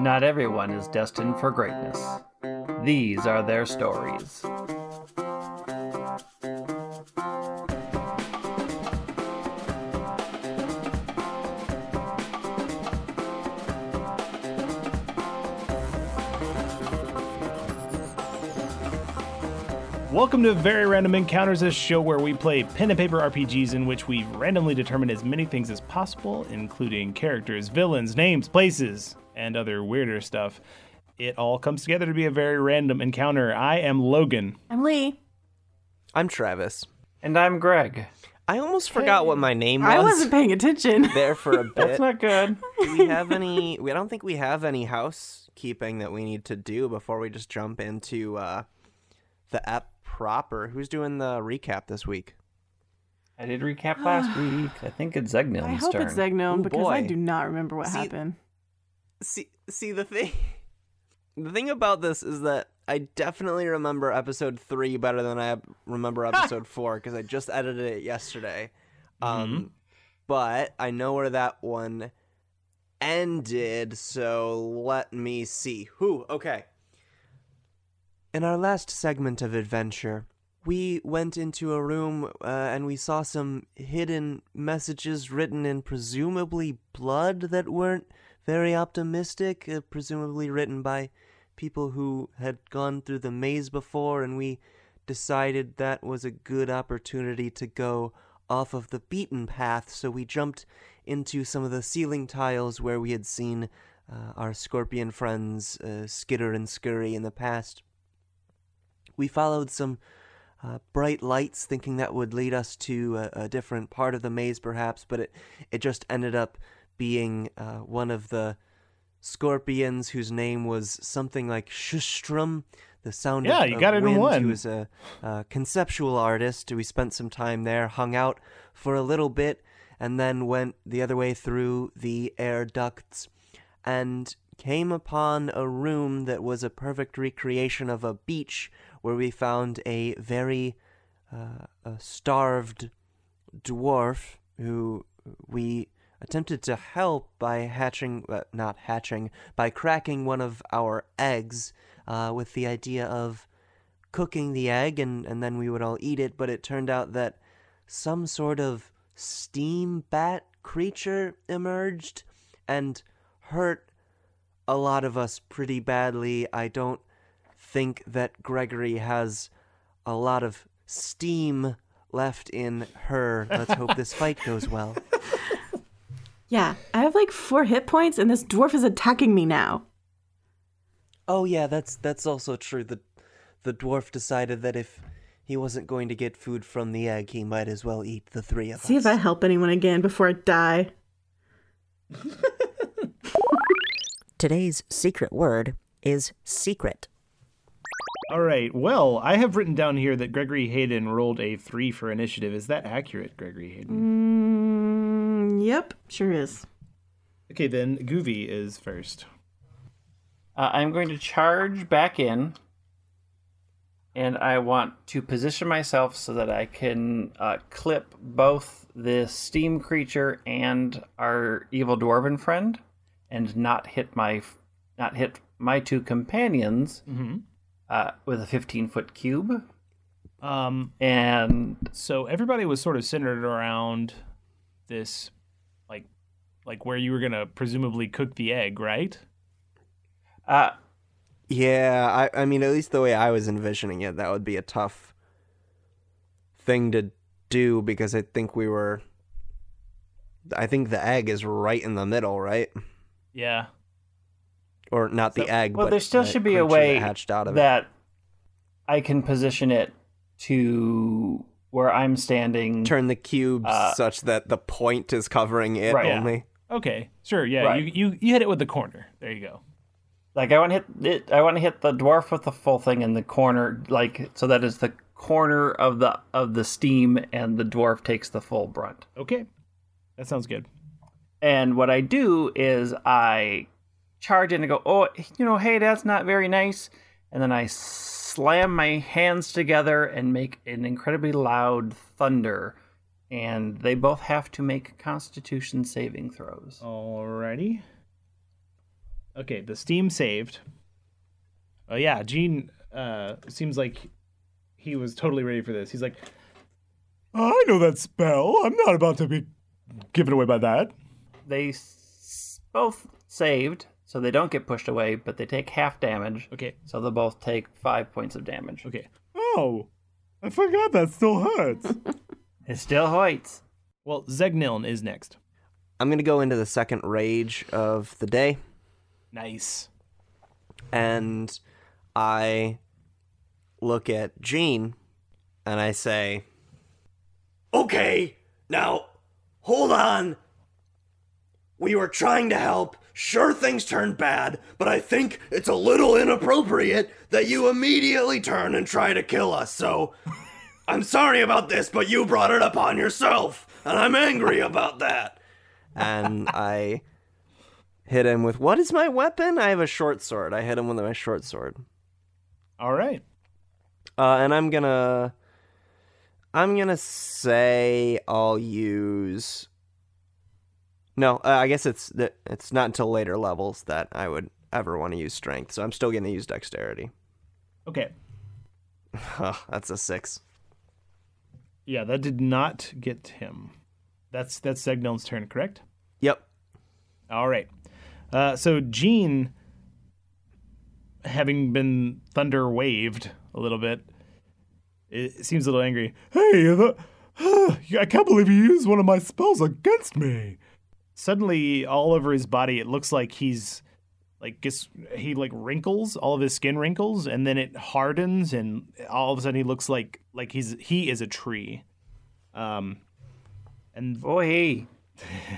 Not everyone is destined for greatness. These are their stories. Welcome to Very Random Encounters, a show where we play pen and paper RPGs in which we randomly determine as many things as possible, including characters, villains, names, places, and other weirder stuff. It all comes together to be a very random encounter. I am Logan. I'm Lee. I'm Travis. And I'm Greg. I almost forgot what my name was I wasn't paying attention. there for a bit. That's not good. do we have any? We I don't think we have any housekeeping that we need to do before we just jump into uh, the app proper. Who's doing the recap this week? I did recap last week. I think it's Zegnom's I hope turn. it's Zegnome Ooh, because I do not remember what See- happened. See, see the thing. The thing about this is that I definitely remember episode three better than I remember episode four because I just edited it yesterday. Um, but I know where that one ended, so let me see. Who? Okay. In our last segment of adventure, we went into a room uh, and we saw some hidden messages written in presumably blood that weren't very optimistic, uh, presumably written by people who had gone through the maze before, and we decided that was a good opportunity to go off of the beaten path, so we jumped into some of the ceiling tiles where we had seen uh, our scorpion friends uh, Skitter and Scurry in the past. We followed some uh, bright lights, thinking that would lead us to a, a different part of the maze, perhaps, but it, it just ended up being uh, one of the scorpions whose name was something like Shustrum. The sound Yeah, of, you of got it in one. He was a, a conceptual artist. We spent some time there, hung out for a little bit, and then went the other way through the air ducts and came upon a room that was a perfect recreation of a beach where we found a very uh, a starved dwarf who we attempted to help by hatching, uh, not hatching, by cracking one of our eggs uh, with the idea of cooking the egg and, and then we would all eat it. But it turned out that some sort of steam bat creature emerged and hurt a lot of us pretty badly. I don't think that Gregory has a lot of steam left in her. Let's hope this fight goes well. Yeah, I have like four hit points, and this dwarf is attacking me now. Oh yeah, that's that's also true. The the dwarf decided that if he wasn't going to get food from the egg, he might as well eat the three of See us. if I help anyone again before I die. Today's secret word is secret. All right. Well, I have written down here that Gregory Hayden rolled a three for initiative. Is that accurate, Gregory Hayden? Mm, yep, sure is. Okay, then Goovy is first. Uh, I'm going to charge back in, and I want to position myself so that I can uh, clip both the steam creature and our evil dwarven friend, and not hit my not hit my two companions Mm-hmm. uh, with a 15 foot cube. Um, And so everybody was sort of centered around this, like, like where you were gonna presumably cook the egg, right? uh, Yeah, I I mean at least the way I was envisioning it, that would be a tough thing to do because I think we were I think the egg is right in the middle, right? Yeah. Or not the egg, well, but there still should be a way that hatched out of it. that I can position it to where I'm standing. Turn the cube Uh, such that the point is covering it Right, yeah. only. Okay. Sure. Yeah. Right. You, you you hit it with the corner. There you go. Like I want to hit it. I want to hit the dwarf with the full thing in the corner, like so that is the corner of the of the steam, and the dwarf takes the full brunt. Okay. That sounds good. And what I do is I charge in and go, oh, you know, hey, that's not very nice. And then I slam my hands together and make an incredibly loud thunder. And they both have to make Constitution saving throws. Alrighty. Okay, the steam saved. Oh yeah, Gene uh, seems like he was totally ready for this. He's like, I know that spell. I'm not about to be given away by that. They s- both saved, so they don't get pushed away, but they take half damage. Okay, So they'll both take five points of damage. okay. Oh, I forgot that still hurts. It still hurts. well, Zegniln is next. I'm gonna go into the second rage of the day, Nice. and I look at Jean, and I say, "Okay, now hold on. We were trying to help. Sure, things turned bad, but I think it's a little inappropriate that you immediately turn and try to kill us. So." I'm sorry about this, but you brought it upon yourself, and I'm angry about that. And I hit him with what is my weapon? I have a short sword. I hit him with my short sword. All right. Uh, and I'm gonna, I'm gonna say I'll use. No, uh, I guess it's that it's not until later levels that I would ever want to use strength. So I'm still gonna use dexterity. Okay. That's a six. Yeah, that did not get him. That's that's Zegniln's turn, correct? Yep. All right. Uh, so Gene, having been thunder waved a little bit, it seems a little angry. Hey, the, I can't believe you used one of my spells against me. Suddenly, all over his body, it looks like he's like gets he like wrinkles all of his skin wrinkles and then it hardens and all of a sudden he looks like like he's he is a tree um and Boy,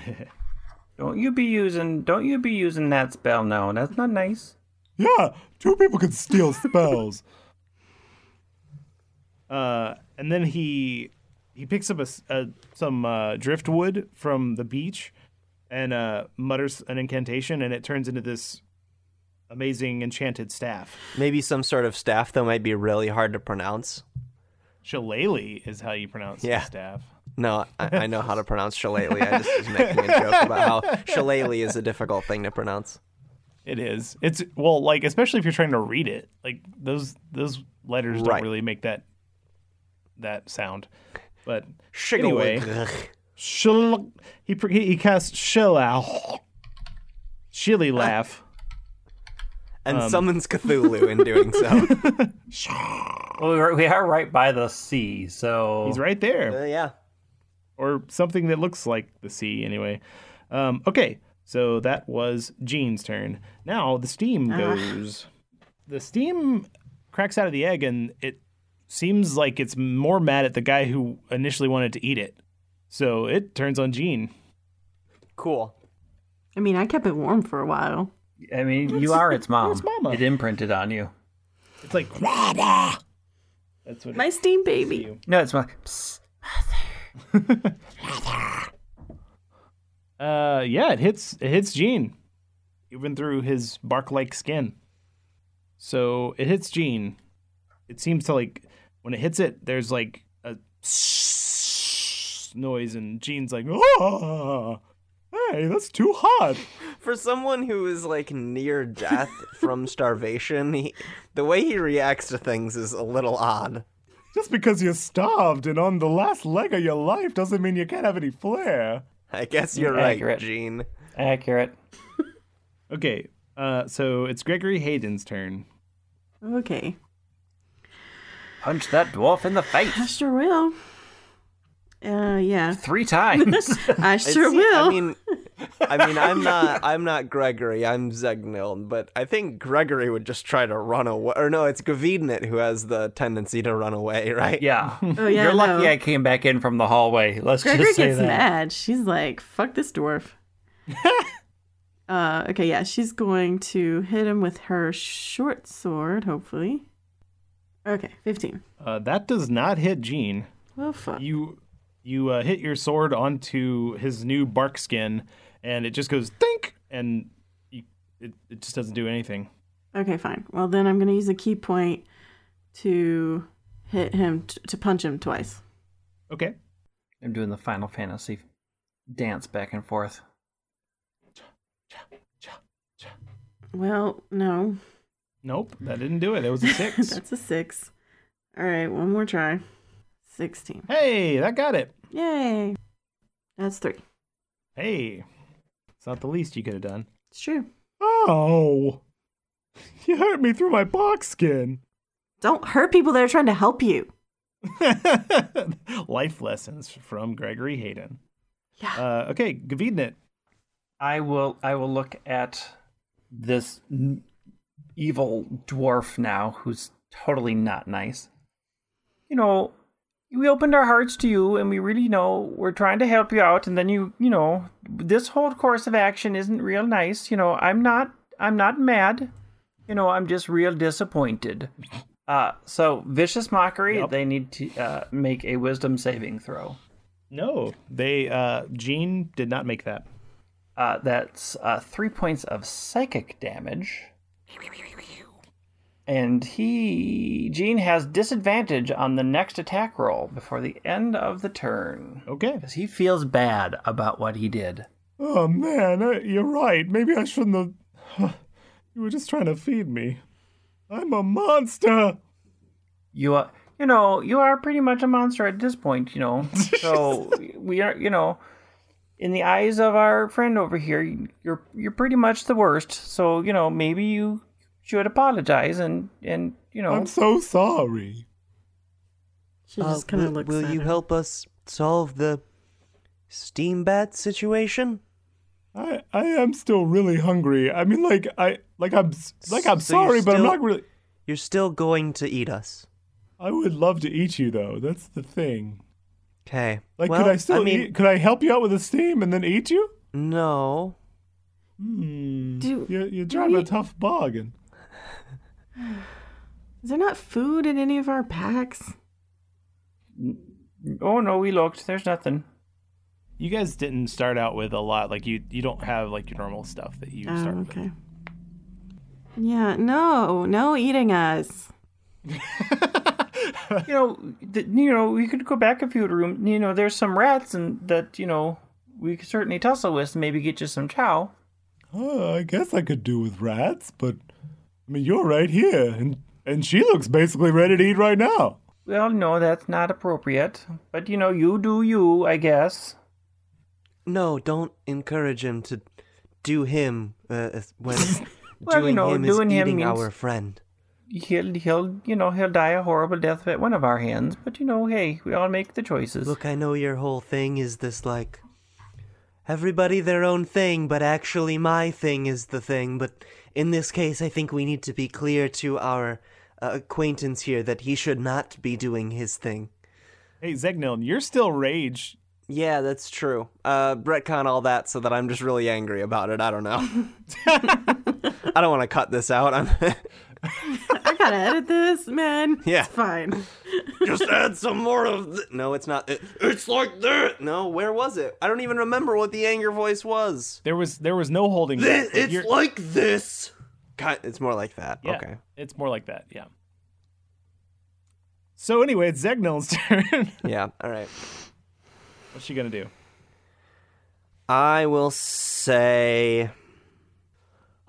don't you be using don't you be using that spell now. That's not nice. Yeah, two people can steal spells. uh, and then he he picks up a some uh, driftwood from the beach and uh, mutters an incantation, and it turns into this amazing enchanted staff. Maybe some sort of staff that might be really hard to pronounce. Shillelagh is how you pronounce Yeah. the staff. No, I, I know how to pronounce shillelagh. I just was making a joke about how shillelagh is a difficult thing to pronounce. It is. It's well, like especially if you're trying to read it, like those those letters don't really make that that sound. But. Anyway. Shil- he he casts Shillau. Shilly ah. laugh. And Um, summons Cthulhu in doing so. Well, we are, right by the sea, so He's right there, Uh, yeah. or something that looks like the sea. Anyway, um, okay. So that was Jean's turn. Now the steam goes. The steam cracks out of the egg, and it seems like it's more mad at the guy who initially wanted to eat it. So it turns on Jean. Cool. I mean, I kept it warm for a while. I mean, you are its mom. its mama. It imprinted on you. It's like that's what. My It, steam baby. No, it's my. Psst. uh, yeah, it hits it hits Jean, even through his bark-like skin. So it hits Jean. It seems to like when it hits it, there's like a noise, and Jean's like, "Ah, hey, that's too hot." For someone who is like near death from starvation, he, the way he reacts to things is a little odd. Just because you're starved and on the last leg of your life doesn't mean you can't have any flair. I guess you're right, Gene. Accurate. Okay, uh, so it's Gregory Hayden's turn. Okay. Punch that dwarf in the face. I sure will. Uh, yeah. three times. I I sure see- will. I mean, I mean, I'm not, I'm not Gregory. I'm Zegnil, but I think Gregory would just try to run away. Or no, it's Gavidnit who has the tendency to run away, right? yeah. oh, yeah. You're lucky. I came back in from the hallway. Let's Gregory just say gets that. mad. She's like, fuck this dwarf. uh, okay, yeah, she's going to hit him with her short sword, hopefully. Okay, 15. Uh, that does not hit Jean. Well, fuck. You you uh, hit your sword onto his new bark skin, and it just goes think, and you, it it just doesn't do anything. Okay, fine. Well, then I'm going to use a ki point to hit him, t- to punch him twice. Okay. I'm doing the Final Fantasy dance back and forth. Well, no. Nope, that didn't do it. It was a six. That's a six. All right, one more try. 16. hey, that got it. Yay. That's three. Hey, it's not the least you could have done. It's true. Oh, you hurt me through my box skin. Don't hurt people that are trying to help you. Life lessons from Gregory Hayden. Yeah. Uh, okay, Gavidnit. I will. I will look at this n- evil dwarf now, who's totally not nice. You know, we opened our hearts to you, and we really know we're trying to help you out. And then you, you know, this whole course of action isn't real nice. You know, I'm not. I'm not mad. You know, I'm just real disappointed. Uh, so vicious mockery. Yep. They need to uh, make a wisdom saving throw. No, they. Uh, Gene did not make that. Uh, that's uh, three points of psychic damage. And he, Gene, has disadvantage on the next attack roll before the end of the turn. Okay. Because he feels bad about what he did. Oh man, uh, you're right. Maybe I shouldn't have. You were just trying to feed me. I'm a monster. You are, you know, you are pretty much a monster at this point, you know. So we are, you know, in the eyes of our friend over here, you're you're pretty much the worst. So you know, maybe you should apologize and and you know. I'm so sorry. She just kind of will, looks will at you her. help us solve the steam bat situation? I I am still really hungry. I mean, like I like I'm like I'm So sorry, but I'm not really. You're still going to eat us. I would love to eat you though. That's the thing. Okay. Like, well, could I still I mean, eat? Could I help you out with the steam and then eat you? No. Hmm. Do- you're you're driving a tough bargain. Is there not food in any of our packs? Oh no, we looked. There's nothing. You guys didn't start out with a lot. Like you, you don't have like your normal stuff that you Oh, start with. okay. Yeah, no, no eating us. You know, th- you know, we could go back a few rooms. You know, there's some rats and that you know we could certainly tussle with. and Maybe get you some chow. Oh, I guess I could do with rats, but I mean, you're right here, and and she looks basically ready to eat right now. Well, no, that's not appropriate. But you know, you do you, I guess. No, don't encourage him to do him uh, when Well, you doing know, him doing is him eating our friend. He'll he'll you know he'll die a horrible death at one of our hands. But you know, hey, we all make the choices. Look, I know your whole thing is this like everybody their own thing, but actually my thing is the thing. But in this case, I think we need to be clear to our acquaintance here that he should not be doing his thing. Hey, Zegnil, you're still rage. Yeah, that's true. Uh, retcon all that so that I'm just really angry about it. I don't know. I don't want to cut this out. I'm I gotta edit this, man. Yeah. It's fine. just add some more of. Th- no, it's not. It, it's like that. No, where was it? I don't even remember what the anger voice was. There was there was no holding back. This, but it's you're- like this. God, it's more like that. yeah, Okay. it's more like that. Yeah. So anyway, it's Zegnil's turn. Yeah. All right. What's she gonna do? I will say.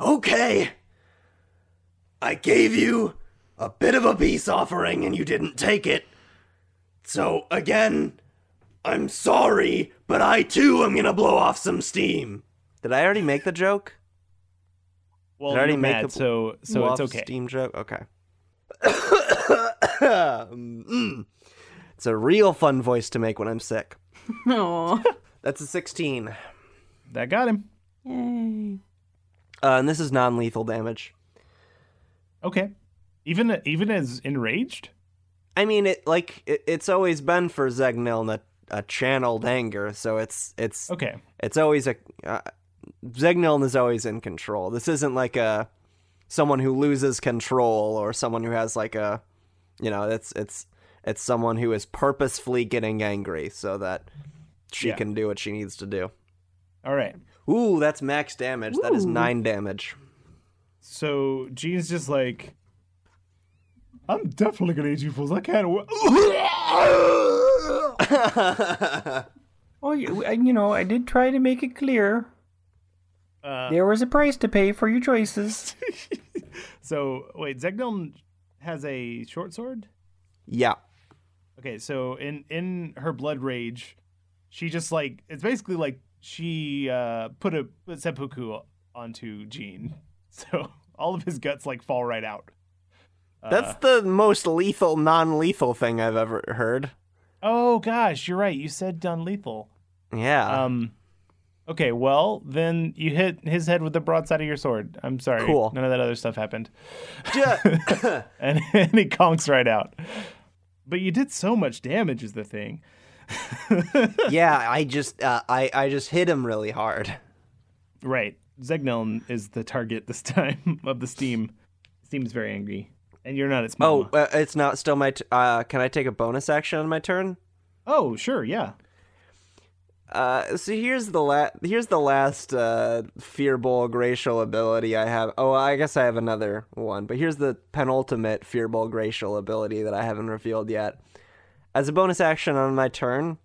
Okay. I gave you a bit of a peace offering and you didn't take it. So, again, I'm sorry, but I too am gonna blow off some steam. Did I already make the joke? Well, Did I already you're make mad, a so so it's okay. Steam joke? Okay. Mm. It's a real fun voice to make when I'm sick. Oh, That's a 16. That got him. yay! Uh, and this is non lethal damage. Okay. Even even as enraged. I mean, it like it, it's always been for Zegniln a, a channeled anger, so it's it's Okay. it's always a uh, Zegniln is always in control. This isn't like a someone who loses control or someone who has like a you know it's it's it's someone who is purposefully getting angry so that she Yeah. can do what she needs to do. All right. Ooh, that's max damage. That is nine damage. So Gene's just like, I'm definitely gonna eat you fools. I can't. Wa- Oh, you, you know, I did try to make it clear. There was a price to pay for your choices. So wait, Zegniln has a short sword. Yeah. Okay, so in in her blood rage, she just like it's basically like she uh put a put seppuku onto Gene, so all of his guts like fall right out. That's the most lethal, non lethal thing I've ever heard. Oh gosh, you're right. You said done lethal. Yeah. Um, okay, well then you hit his head with the broadside of your sword. I'm sorry. Cool. None of that other stuff happened, Yeah. and, and he conks right out. But you did so much damage, is the thing. yeah, I just uh, I I just hit him really hard. Right. Zegneln is the target this time of the Steam. Is very angry, and you're not its Oh, uh, it's not still my. T- uh, can I take a bonus action on my turn? oh, sure, yeah. Uh, so here's the la- here's the last uh, Firbolg racial ability I have. Oh, I guess I have another one, but here's the penultimate Firbolg racial ability that I haven't revealed yet. As a bonus action on my turn,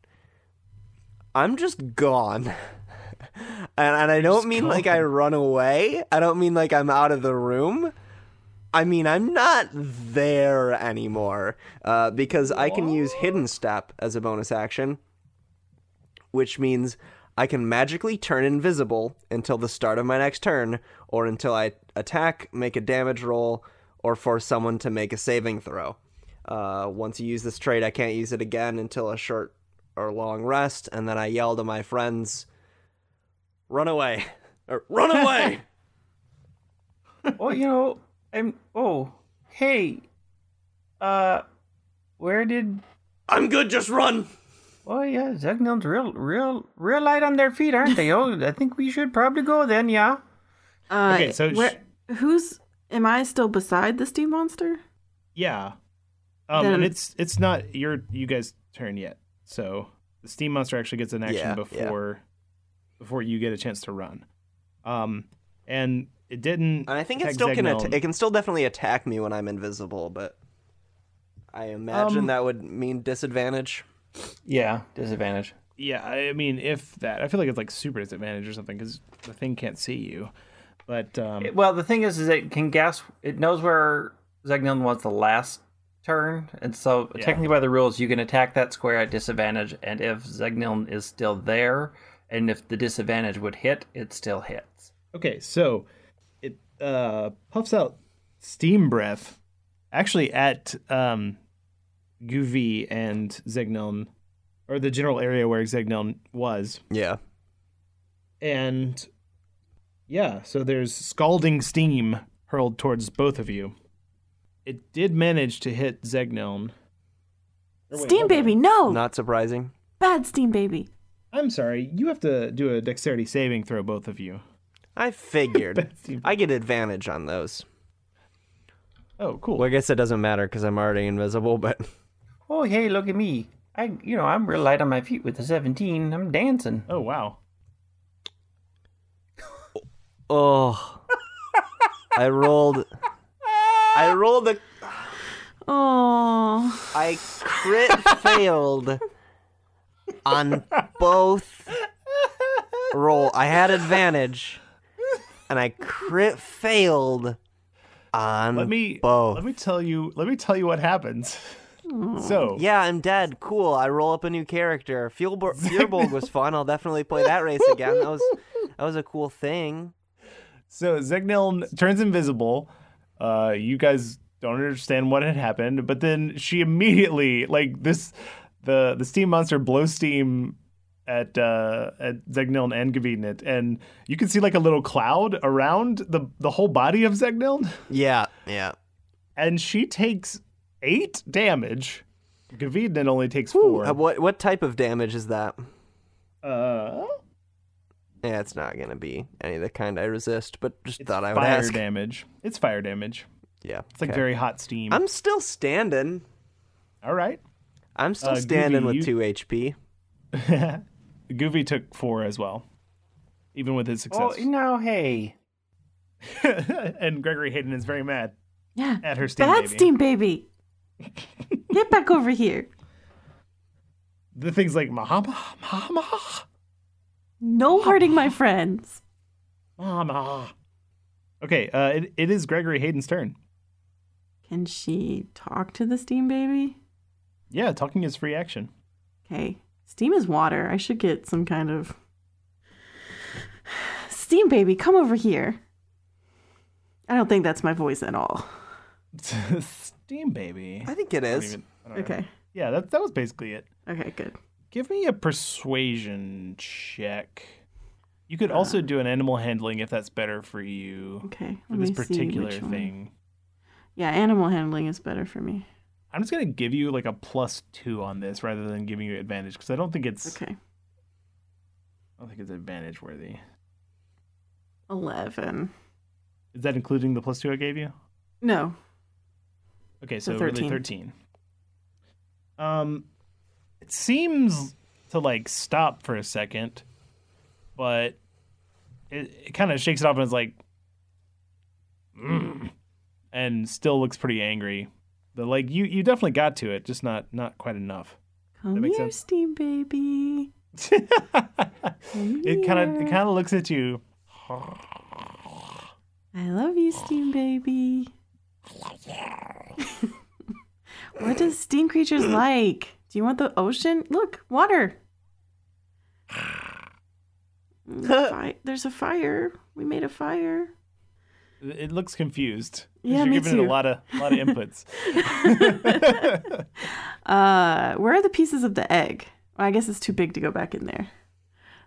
I'm just gone. and and I don't mean like I run away. I don't mean like I'm out of the room. I mean, I'm not there anymore uh, because I can use Hidden Step as a bonus action which means I can magically turn invisible until the start of my next turn, or until I attack, make a damage roll, or force someone to make a saving throw. Uh, once you use this trait, I can't use it again until a short or long rest, and then I yell to my friends, "Run away!" or "Run away!" oh, you know, I'm. Oh, hey. Uh, where did? I'm good. Just run. Oh yeah, Zegnil's real, real, real light on their feet, aren't they? Oh, I think we should probably go then. Yeah. Uh, Okay, so sh- who's am I still beside the steam monster? Yeah. Um, and it's it's not your you guys' turn yet. So the steam monster actually gets an action Yeah, yeah. before before you get a chance to run. Um, and it didn't. And I think it attack still can. Zegneln. At- it can still definitely attack me when I'm invisible, but I imagine Um, that would mean disadvantage. Yeah, disadvantage. Yeah, I mean, if that, I feel like it's like super disadvantage or something because the thing can't see you. But um, It- well, the thing is, is it can guess. It knows where Zegnil was the last turn, and so Yeah. technically by the rules, you can attack that square at disadvantage. And if Zegnil is still there, and if the disadvantage would hit, it still hits. Okay, so it uh, puffs out steam breath, actually at um, Guvi and Zegnon, or the general area where Zegnon was, Yeah. and yeah, so there's scalding steam hurled towards both of you. It did manage to hit Zegnon. Or wait, steam hold on. baby, no, Not surprising. bad steam baby. I'm sorry, you have to do a dexterity saving throw, both of you. I figured. I get advantage on those. Oh, cool. Well, I guess it doesn't matter because I'm already invisible, but Oh, hey, look at me! I, you know, I'm real light on my feet with the 17. I'm dancing. Oh, wow. oh, I rolled. I rolled a. Oh, I crit failed on both roll. I had advantage, and I crit failed on Let me both. let me tell you let me tell you what happens. So Yeah, I'm dead. Cool. I roll up a new character. Fuelbo- Firbolg was fun. I'll definitely play that race again. That was that was a cool thing. So Zegnil turns invisible. Uh, you guys don't understand what had happened, but then she immediately, like this, the the steam monster blows steam at uh, at Zegnil and Gavin, and you can see like a little cloud around the the whole body of Zegnil, Yeah, yeah. and she takes eight damage. Gavin only takes Uh, four. what what type of damage is that? Uh, Yeah, it's not gonna be any of the kind I resist, but just thought I would fire ask. damage. It's fire damage. Yeah, It's like okay. very hot steam. I'm still standing. All right. I'm still Uh, standing Gooby, with you- two HP. Goofy took four as well, even with his success. Oh, success. now, hey. and Gregory Hayden is very mad yeah, at her steam bad baby. steam baby. Get back over here. The thing's like, Mama, Mama. No hurting my friends. Mama. Okay, uh, it, it is Gregory Hayden's turn. Can she talk to the steam baby? Yeah, talking is free action. Okay. Steam is water. I should get some kind of. Steam baby, come over here. I don't think that's my voice at all. Steam baby. I think it I is. even- I don't know. Okay. Yeah, that that was basically it. Okay, good. Give me a persuasion check. You could also um, do an animal handling if that's better for you Okay. for let this me see particular which one. thing. Yeah, animal handling is better for me. I'm just gonna give you like a plus two on this rather than giving you advantage because I don't think it's Okay. I don't think it's advantage worthy. 11. Is that including the plus two I gave you? No. Okay, So so, really 13. Um, it seems to like stop for a second, but it, it kind of shakes it off and is like, "Mm," and still looks pretty angry. The like you you definitely got to it, just not not quite enough. Come here, sense. steam baby. it kind of it kind of looks at you. I love you, steam baby. what does steam creatures like? Do you want the ocean? Look, water. Mm, fi- There's a fire. We made a fire. It looks confused. Yeah, you're me giving it too. a lot of lot of inputs. Uh, where are the pieces of the egg? Well, I guess it's too big to go back in there.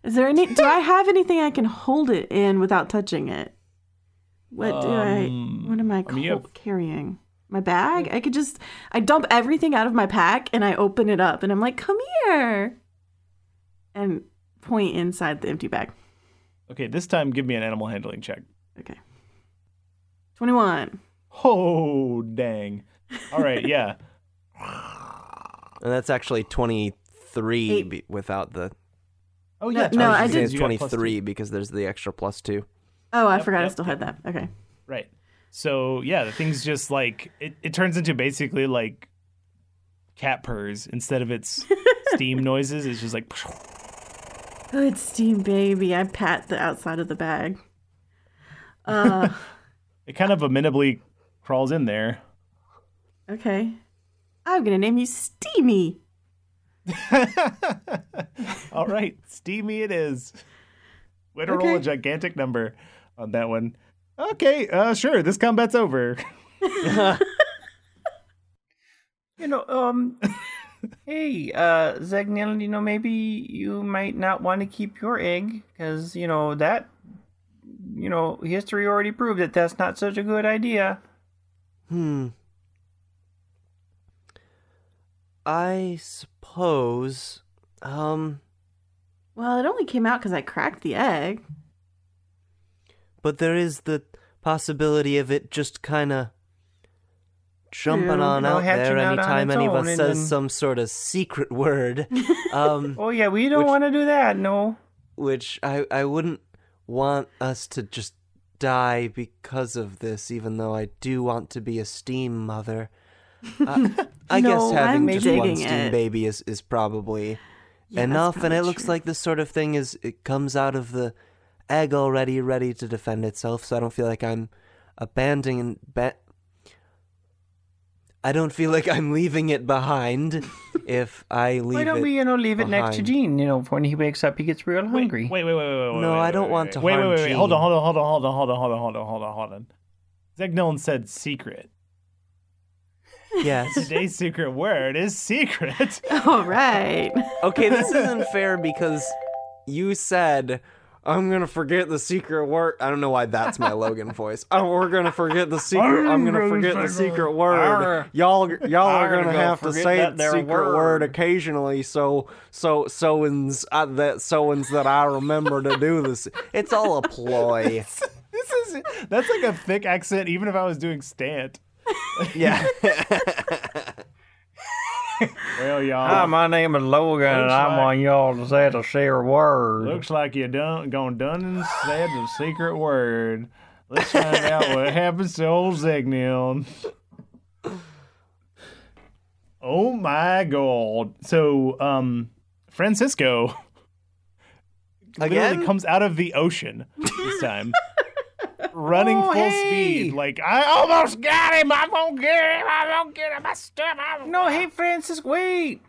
Is there any? Do I have anything I can hold it in without touching it? What do I? Um, What am I, I mean, have- carrying? My bag? I could just I dump everything out of my pack and I open it up and I'm like, "Come here," and point inside the empty bag. okay, this time give me an animal handling check. Okay. Twenty-one. Oh dang! All right, yeah. And that's actually 23 be- without the. Oh yeah. no, Charles, I you say did- it's you got plus two. 23 because there's the extra plus two. Oh, I Yep, forgot I yep, still had that. Okay. Right. So yeah, the thing's just like it, it turns into basically like cat purrs instead of its steam noises. It's just like Good steam baby. I pat the outside of the bag. Uh, it kind of amenably crawls in there. okay. I'm gonna name you Steamy. All right, steamy it is. Way to roll a gigantic number on that one. Okay, uh, sure. This combat's over. You know, um, hey, uh, Zagnil, you know, maybe you might not want to keep your egg because, you know, that, you know, history already proved that that's not such a good idea. Hmm. I suppose. Um, Well, it only came out because I cracked the egg. But there is the possibility of it just kind of jumping Yeah. on out there out anytime any of us says then- some sort of secret word. um, Oh, yeah, we don't want to do that, no. which I I wouldn't want us to just die because of this, even though I do want to be a steam mother. Uh, I No, guess having I'm just one steam it. baby is, is probably Yeah, enough, and it probably looks like this sort of thing is it comes out of the egg already, ready to defend itself. So I don't feel like I'm abandoning. Ba- I don't feel like I'm leaving it behind if I leave it. Why don't it. we, you know, leave it next to behind. Gene? You know, when he wakes up, he gets real hungry. wait, wait, wait, wait, wait. No, wait, I don't wait, want wait. to Wait, harm wait, wait, wait. Hold on, Gene. hold on, hold on, hold on, hold on, hold on, hold on, hold on, hold on. Zegnolan said secret. Yes. Today's secret word is secret. All right. Okay, this isn't fair because you said I'm gonna forget the secret word. I don't know why that's my Logan voice. Oh, we're gonna forget the secret. I'm gonna forget the secret word. Y'all, y'all are gonna go have to say that the secret word. occasionally. So, so, so's uh, that so's that I remember to do this. It's all a ploy. this is that's like a thick accent, even if I was doing stant. Yeah. Well, y'all. Hi, my name is Logan, and Looks I'm like- on y'all to say the share word. Looks like you done gone done and said the secret word. Let's find out what happens to old Zegnion. Oh my god. So, um Francisco literally comes out of the ocean this time. Running Oh, full hey! speed, like I almost got him. I'm gonna get him. I'm gonna get him. I stuff. I'm No, hey Francis, wait.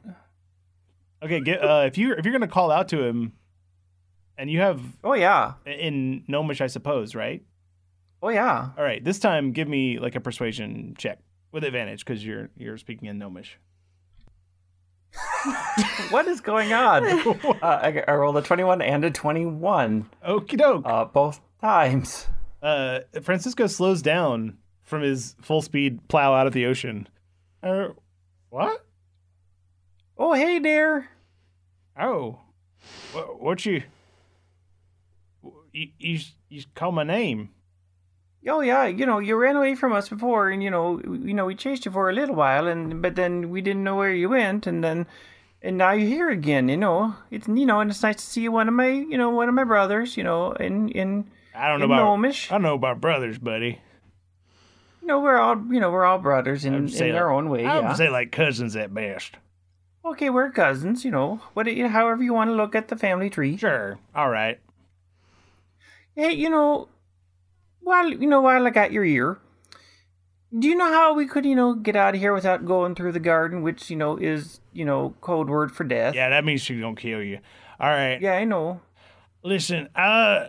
Okay, get uh, if you if you're gonna call out to him, and you have Oh yeah. in Gnomish, I suppose, right? Oh yeah. All right, this time give me like a persuasion check with advantage because you're you're speaking in Gnomish. What is going on? uh, I, I rolled a 21 and a 21, Okie doke. uh, both times. Uh, Francisco slows down from his full speed plow out of the ocean. Uh, what? Oh hey there. Oh, what, what you, you? You you call my name? Oh yeah, you know you ran away from us before, and you know you know we chased you for a little while, and but then we didn't know where you went, and then and now you're here again. You know it's you know and it's nice to see one of my you know one of my brothers. You know in in I don't know about. Gnomish. I don't know about brothers, buddy. You know we're all you know we're all brothers in, say in like- our own way. I would Yeah. say like cousins at best. Okay, we're cousins. You know what? you- However you want to look at the family tree. Sure. All right. Hey, you know, while you know while I got your ear, do you know how we could you know get out of here without going through the garden, which you know is you know code word for death? Yeah, that means she's gonna kill you. All right. Yeah, I know. Listen, uh,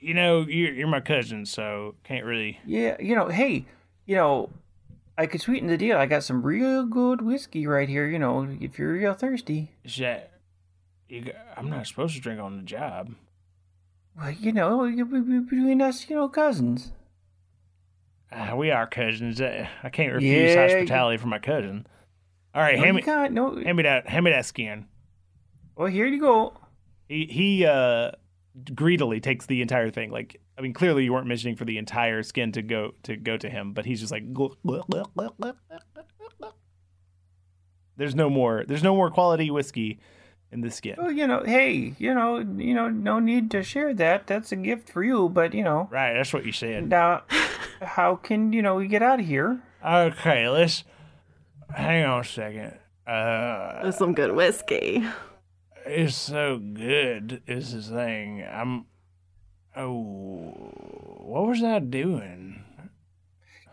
you know, you're you're my cousin, so can't really. Yeah, you know, hey, you know, I could sweeten the deal. I got some real good whiskey right here. You know, if you're real thirsty. Is that? You, I'm not supposed to drink on the job. Well, you know, you- we- we- between us, you know, cousins. Uh, we are cousins. Uh, I can't refuse Yeah, hospitality from my cousin. All right, No, hand me can't. No. hand me that hand me that skin. Well, here you go. He he uh greedily takes the entire thing. Like I mean, clearly you weren't mentioning for the entire skin to go to go to him, but he's just like. There's no more. There's no more quality whiskey in this skin. Well, you know, hey, you know, you know, no need to share that. That's a gift for you. But you know, Right, that's what you said. now, how can you know we get out of here? Okay, let's hang on a second. Uh, There's some good whiskey. It's so good. Is the thing. I'm. Oh, what was I doing?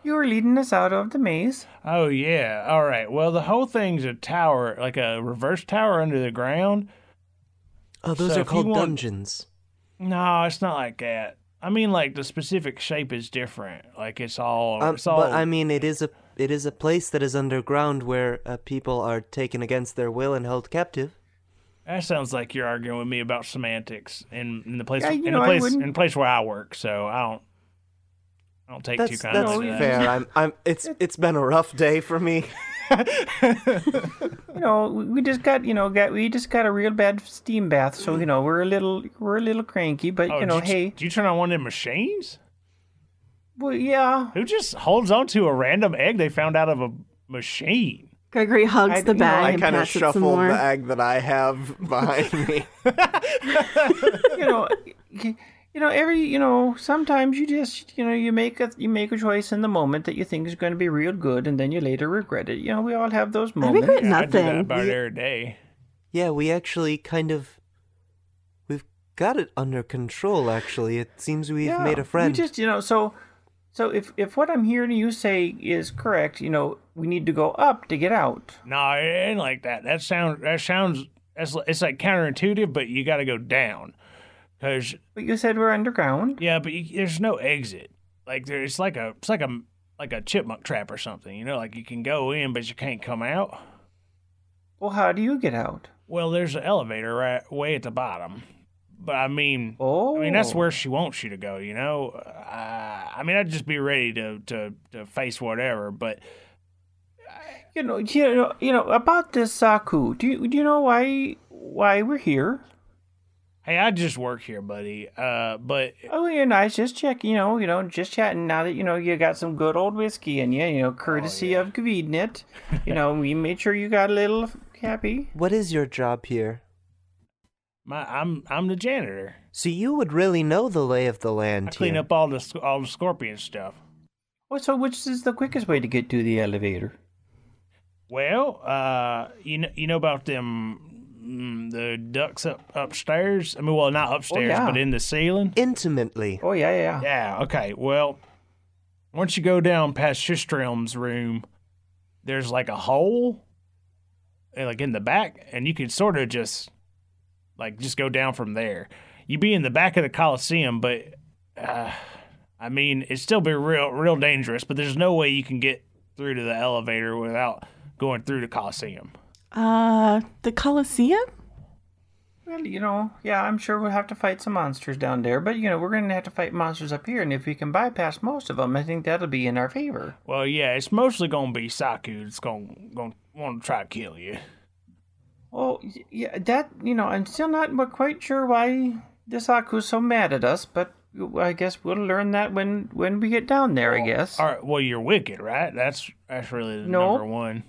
You were leading us out of the maze. Oh yeah. All right. Well, the whole thing's a tower, like a reverse tower under the ground. Oh, those So are called want- dungeons. No, it's not like that. I mean, like the specific shape is different. Like it's all. Um, it's all. but I mean, it is a it is a place that is underground where uh, people are taken against their will and held captive. That sounds like you're arguing with me about semantics in, in the place Yeah, you in know, the place in the place where I work. So I don't I don't take too That's kindly that's to that. fair. I'm I'm it's it's been a rough day for me. You know, we we just got you know got we just got a real bad steam bath. So you know we're a little we're a little cranky. But Oh, you know, did hey, do you turn on one of the machines? well, yeah. Who just holds on to a random egg they found out of a machine? Gregory hugs I- the you know, bag I kind of pats some shuffle more. the egg that I have behind me. you know, you know, every you know, sometimes you just you know you make a you make a choice in the moment that you think is going to be real good, and then you later regret it. You know, we all have those I moments. regret Yeah, I do that nothing. about every day. yeah, we actually kind of we've got it under control. Actually, it seems we've Yeah, made a we friend. just you know, so so if if what I'm hearing you say is correct, you know, we need to go up to get out. No, it ain't like that. That sounds that sounds that's it's like counterintuitive, but you got to go down. Cause But you said we're underground. yeah, but you, there's no exit. Like there, it's like a it's like a like a chipmunk trap or something. You know, like you can go in, but you can't come out. Well, how do you get out? Well, there's an elevator right way at the bottom. But I mean, Oh, I mean that's where she wants you to go. You know, uh, I mean I'd just be ready to to to face whatever. But you know you know you know about this Saku. Do you do you know why why we're here? hey, I just work here, buddy. Uh, but Oh, you're nice. Just check, you know, you know, just chatting. Now that you know you got some good old whiskey in you, you know, courtesy of Gvidnit. You know, we made sure you got a little happy. what is your job here? My I'm I'm the janitor. So you would really know the lay of the land I clean here. up all the all the scorpion stuff. Well, so which is the quickest way to get to the elevator? Well, uh, you know you know about them mm, the ducks up upstairs? I mean, well, not upstairs, yeah. but in the ceiling. Intimately. Oh yeah, yeah. Yeah. Okay. Well, once you go down past Shistrom's room, there's like a hole, eh, like in the back, and you can sort of just, like, just go down from there. You'd be in the back of the Coliseum, but, uh, I mean, it'd still be real, real dangerous. But there's no way you can get through to the elevator without going through the Coliseum. Uh, the Colosseum? Well, you know, yeah, I'm sure we'll have to fight some monsters down there, but you know, we're going to have to fight monsters up here, and if we can bypass most of them, I think that'll be in our favor. Well, yeah, it's mostly gonna be Saku that's gonna gonna want to try to kill you. Oh, yeah, that you know, I'm still not quite sure why Desaku's so mad at us, but I guess we'll learn that when when we get down there. I guess. All right. Well, you're wicked, right? That's that's really the No. number one.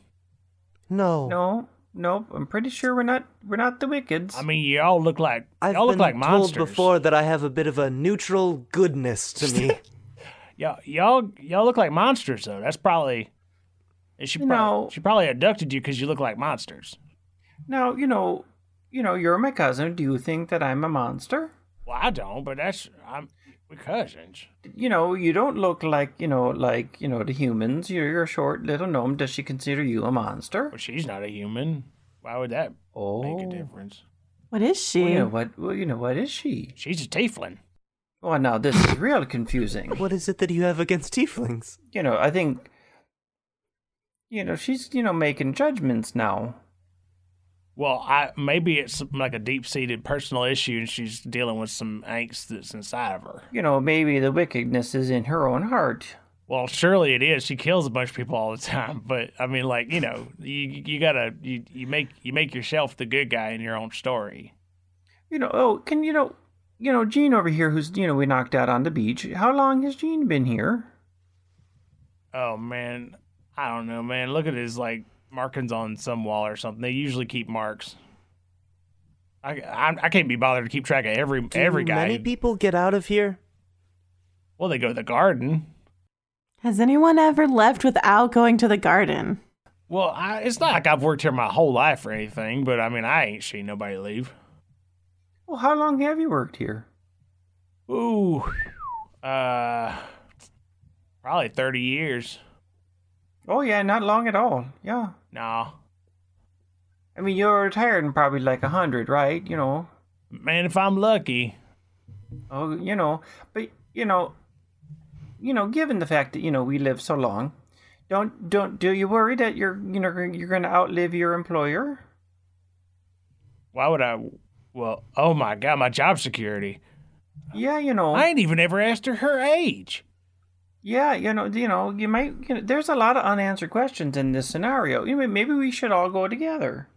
No. No, no, I'm pretty sure we're not we're not the wickeds. I mean, you all look like I've y'all look been like told monsters. before that I have a bit of a neutral goodness to me. Y'all, y'all, y'all look like monsters though. That's probably. She, You prob- know- she probably abducted you because you look like monsters. Now, you know, you know, you're my cousin. Do you think that I'm a monster? Well, I don't, but that's I'm we're cousins. You know, you don't look like you know, like you know, the humans. You're, you're a short little gnome. Does she consider you a monster? But she's not a human. Why would that Oh, make a oh. difference? What is she? Well, you know what? Well, you know what is she? She's a tiefling. Well, now this is real confusing. what is it that you have against tieflings? you know, I think, you know, she's, you know, making judgments now. Well, I maybe it's like a deep seated personal issue, and she's dealing with some angst that's inside of her. You know, maybe the wickedness is in her own heart. Well, surely it is. She kills a bunch of people all the time, but I mean, like you know, you you gotta you, you make you make yourself the good guy in your own story. You know, oh, can you know, you know, Jean over here, who's, you know, we knocked out on the beach. How long has Jean been here? Oh man, I don't know, man. Look at his like markings on some wall or something. They usually keep marks. I I, I can't be bothered to keep track of every Do every guy. many people get out of here? well, they go to the garden. Has anyone ever left without going to the garden? Well, I, it's not like I've worked here my whole life or anything, but I mean, I ain't seen nobody leave. Well, how long have you worked here? Ooh, uh, probably thirty years. Oh, yeah, not long at all. Yeah. Nah, I mean, you're retired in probably like a hundred, right? You know, man, if I'm lucky. Oh, you know, but you know, you know, given the fact that you know we live so long, don't don't do you worry that you're you know you're going to outlive your employer? Why would I? Well, oh my god, my job security. Yeah, you know, I ain't even ever asked her her age. Yeah, you know, you know, you might. You know, there's a lot of unanswered questions in this scenario. You know, maybe we should all go together.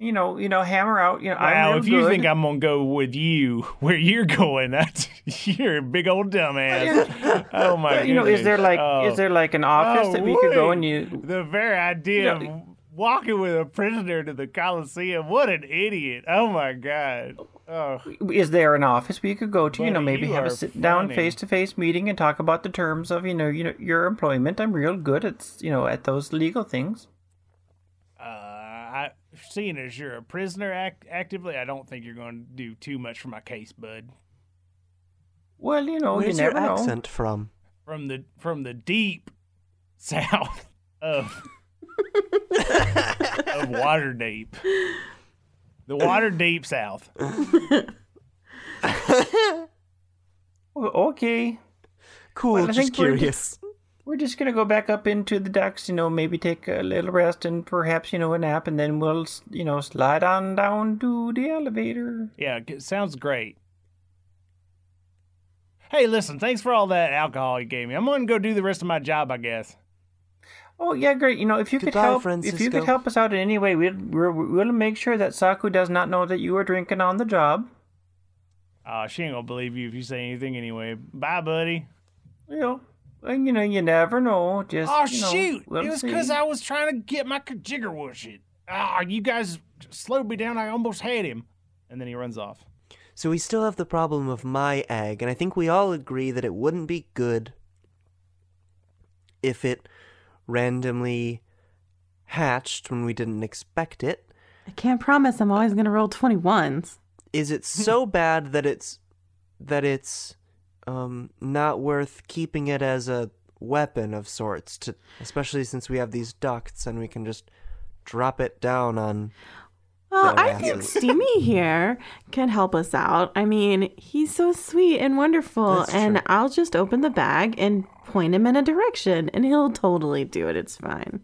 You know, you know, hammer out. You know, I'm Now, real if you think I'm gonna go with you where you're going, that's you're a big old dumbass. oh my god! you know, is there like is oh. there like an office that we could go oh, and you? Oh, The very idea You know- of walking with a prisoner to the Coliseum. What an idiot! Oh my god! Oh, Is there an office we could go to? you know, maybe you have a sit down face to face meeting and talk about the terms of you know you know your employment. I'm real good at you know at those legal things. uh, I seeing as you're a prisoner act- actively, I don't think you're going to do too much for my case, bud. Well, you know, Where's you your never know. accent from? From the from the deep south of of Waterdeep. The Waterdeep South. Well, okay, Cool, Well, I just think we're curious. we're just gonna go back up into the decks. You know, maybe take a little rest and perhaps you know a nap, and then we'll s- you know slide on down to the elevator. Yeah, it sounds great. Hey, listen, thanks for all that alcohol you gave me. I'm going to go do the rest of my job, I guess. Oh yeah, great. You know, if you could Goodbye, help, if you could help us out in any way, we'll we'll, we'll make sure that Saku does not know that you are drinking on the job. Uh, she ain't going to believe you if you say anything anyway. Bye, buddy. You know, and you know, you never know. Just Oh, you know, shoot. we'll it was because I was trying to get my jigger wash it. Ah, you guys slowed me down. I almost had him. And then he runs off. So we still have the problem of my egg, and I think we all agree that it wouldn't be good if it randomly hatched when we didn't expect it. I can't promise I'm always gonna roll 21s. Is it so bad that it's that it's um not worth keeping it as a weapon of sorts to especially since we have these ducts and we can just drop it down on Well, I think asses. Steamy here can help us out. I mean, he's so sweet and wonderful, That's and true. I'll just open the bag and point him in a direction, and he'll totally do it. It's fine.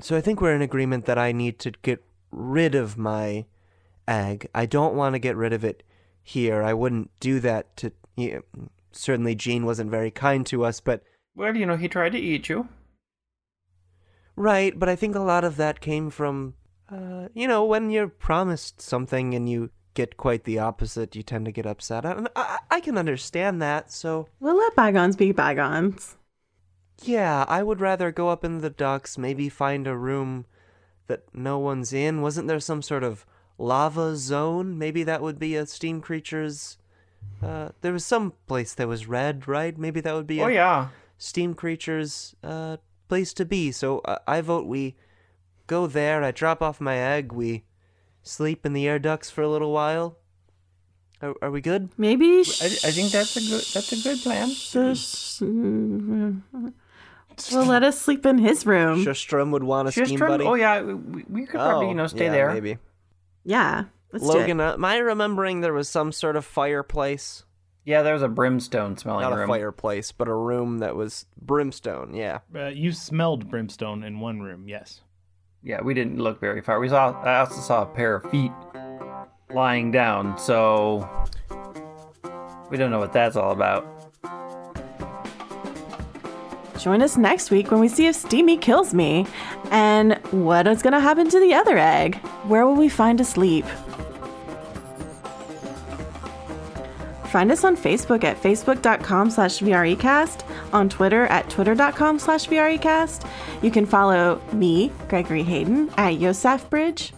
So I think we're in agreement that I need to get rid of my egg. I don't want to get rid of it here. I wouldn't do that to. Yeah, certainly, Jean wasn't very kind to us, but Well, you know, he tried to eat you. right. But I think a lot of that came from, uh, you know, when you're promised something and you get quite the opposite, you tend to get upset. And I, I can understand that. So We'll let bygones be bygones. yeah, I would rather go up in the ducts, maybe find a room that no one's in. Wasn't there some sort of lava zone? Maybe that would be a steam creature's. Uh, there was some place that was red, right? Maybe that would be Oh a yeah. steam creature's uh, place to be. So uh, I vote we go there. I drop off my egg. We sleep in the air ducts for a little while. Are, are we good? Maybe. I, I think that's a good that's a good plan. Sh- well, let us sleep in his room. Shustrum would want a steam Shistram? buddy. Oh yeah, we, we could probably you know stay yeah, there. Maybe. Yeah, let's Logan, do it. uh, am I remembering there was some sort of fireplace? Yeah, there was a brimstone smelling Not a fireplace, but a room that was brimstone. Yeah. Uh, you smelled brimstone in one room, yes. Yeah, we didn't look very far. We saw. I also saw a pair of feet lying down. So we don't know what that's all about. Join us next week when we see if Steamy kills me. And what is going to happen to the other egg? Where will we find a sleep? Find us on Facebook at facebook.com slash VREcast, on Twitter at twitter.com slash VREcast. You can follow me, Gregory Hayden, at Yosef Bridge,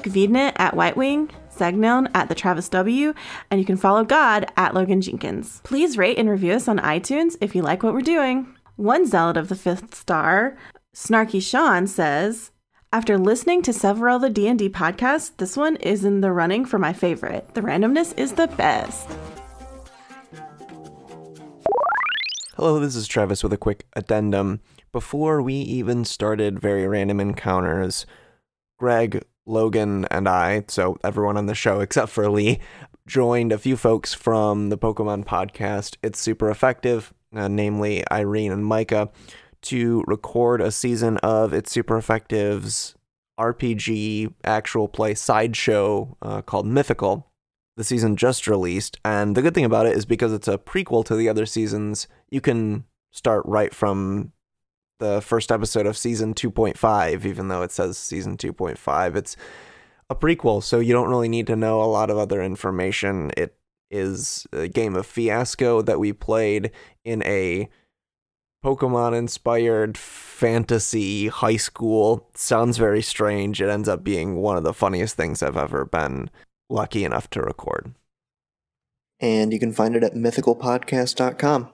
Gvidna at White Wing, Segnon at the Travis W, and you can follow God at Logan Jenkins. Please rate and review us on iTunes if you like what we're doing. One zealot of the fifth star, Snarky Sean, says, after listening to several of the D&D podcasts, this one is in the running for my favorite. The randomness is the best. Hello, this is Travis with a quick addendum. Before we even started Very Random Encounters, Greg, Logan, and I, so everyone on the show except for Lee, joined a few folks from the Pokemon podcast. It's super effective, uh, namely Irene and Micah, to record a season of It's Super Effective's RPG actual play sideshow uh, called Mythical. The season just released, and the good thing about it is because it's a prequel to the other seasons, you can start right from the first episode of season 2.5, even though it says season 2.5. It's a prequel, so you don't really need to know a lot of other information. It is a game of Fiasco that we played in a Pokemon inspired fantasy high school. Sounds very strange. It ends up being one of the funniest things I've ever been lucky enough to record. And you can find it at mythicalpodcast.com.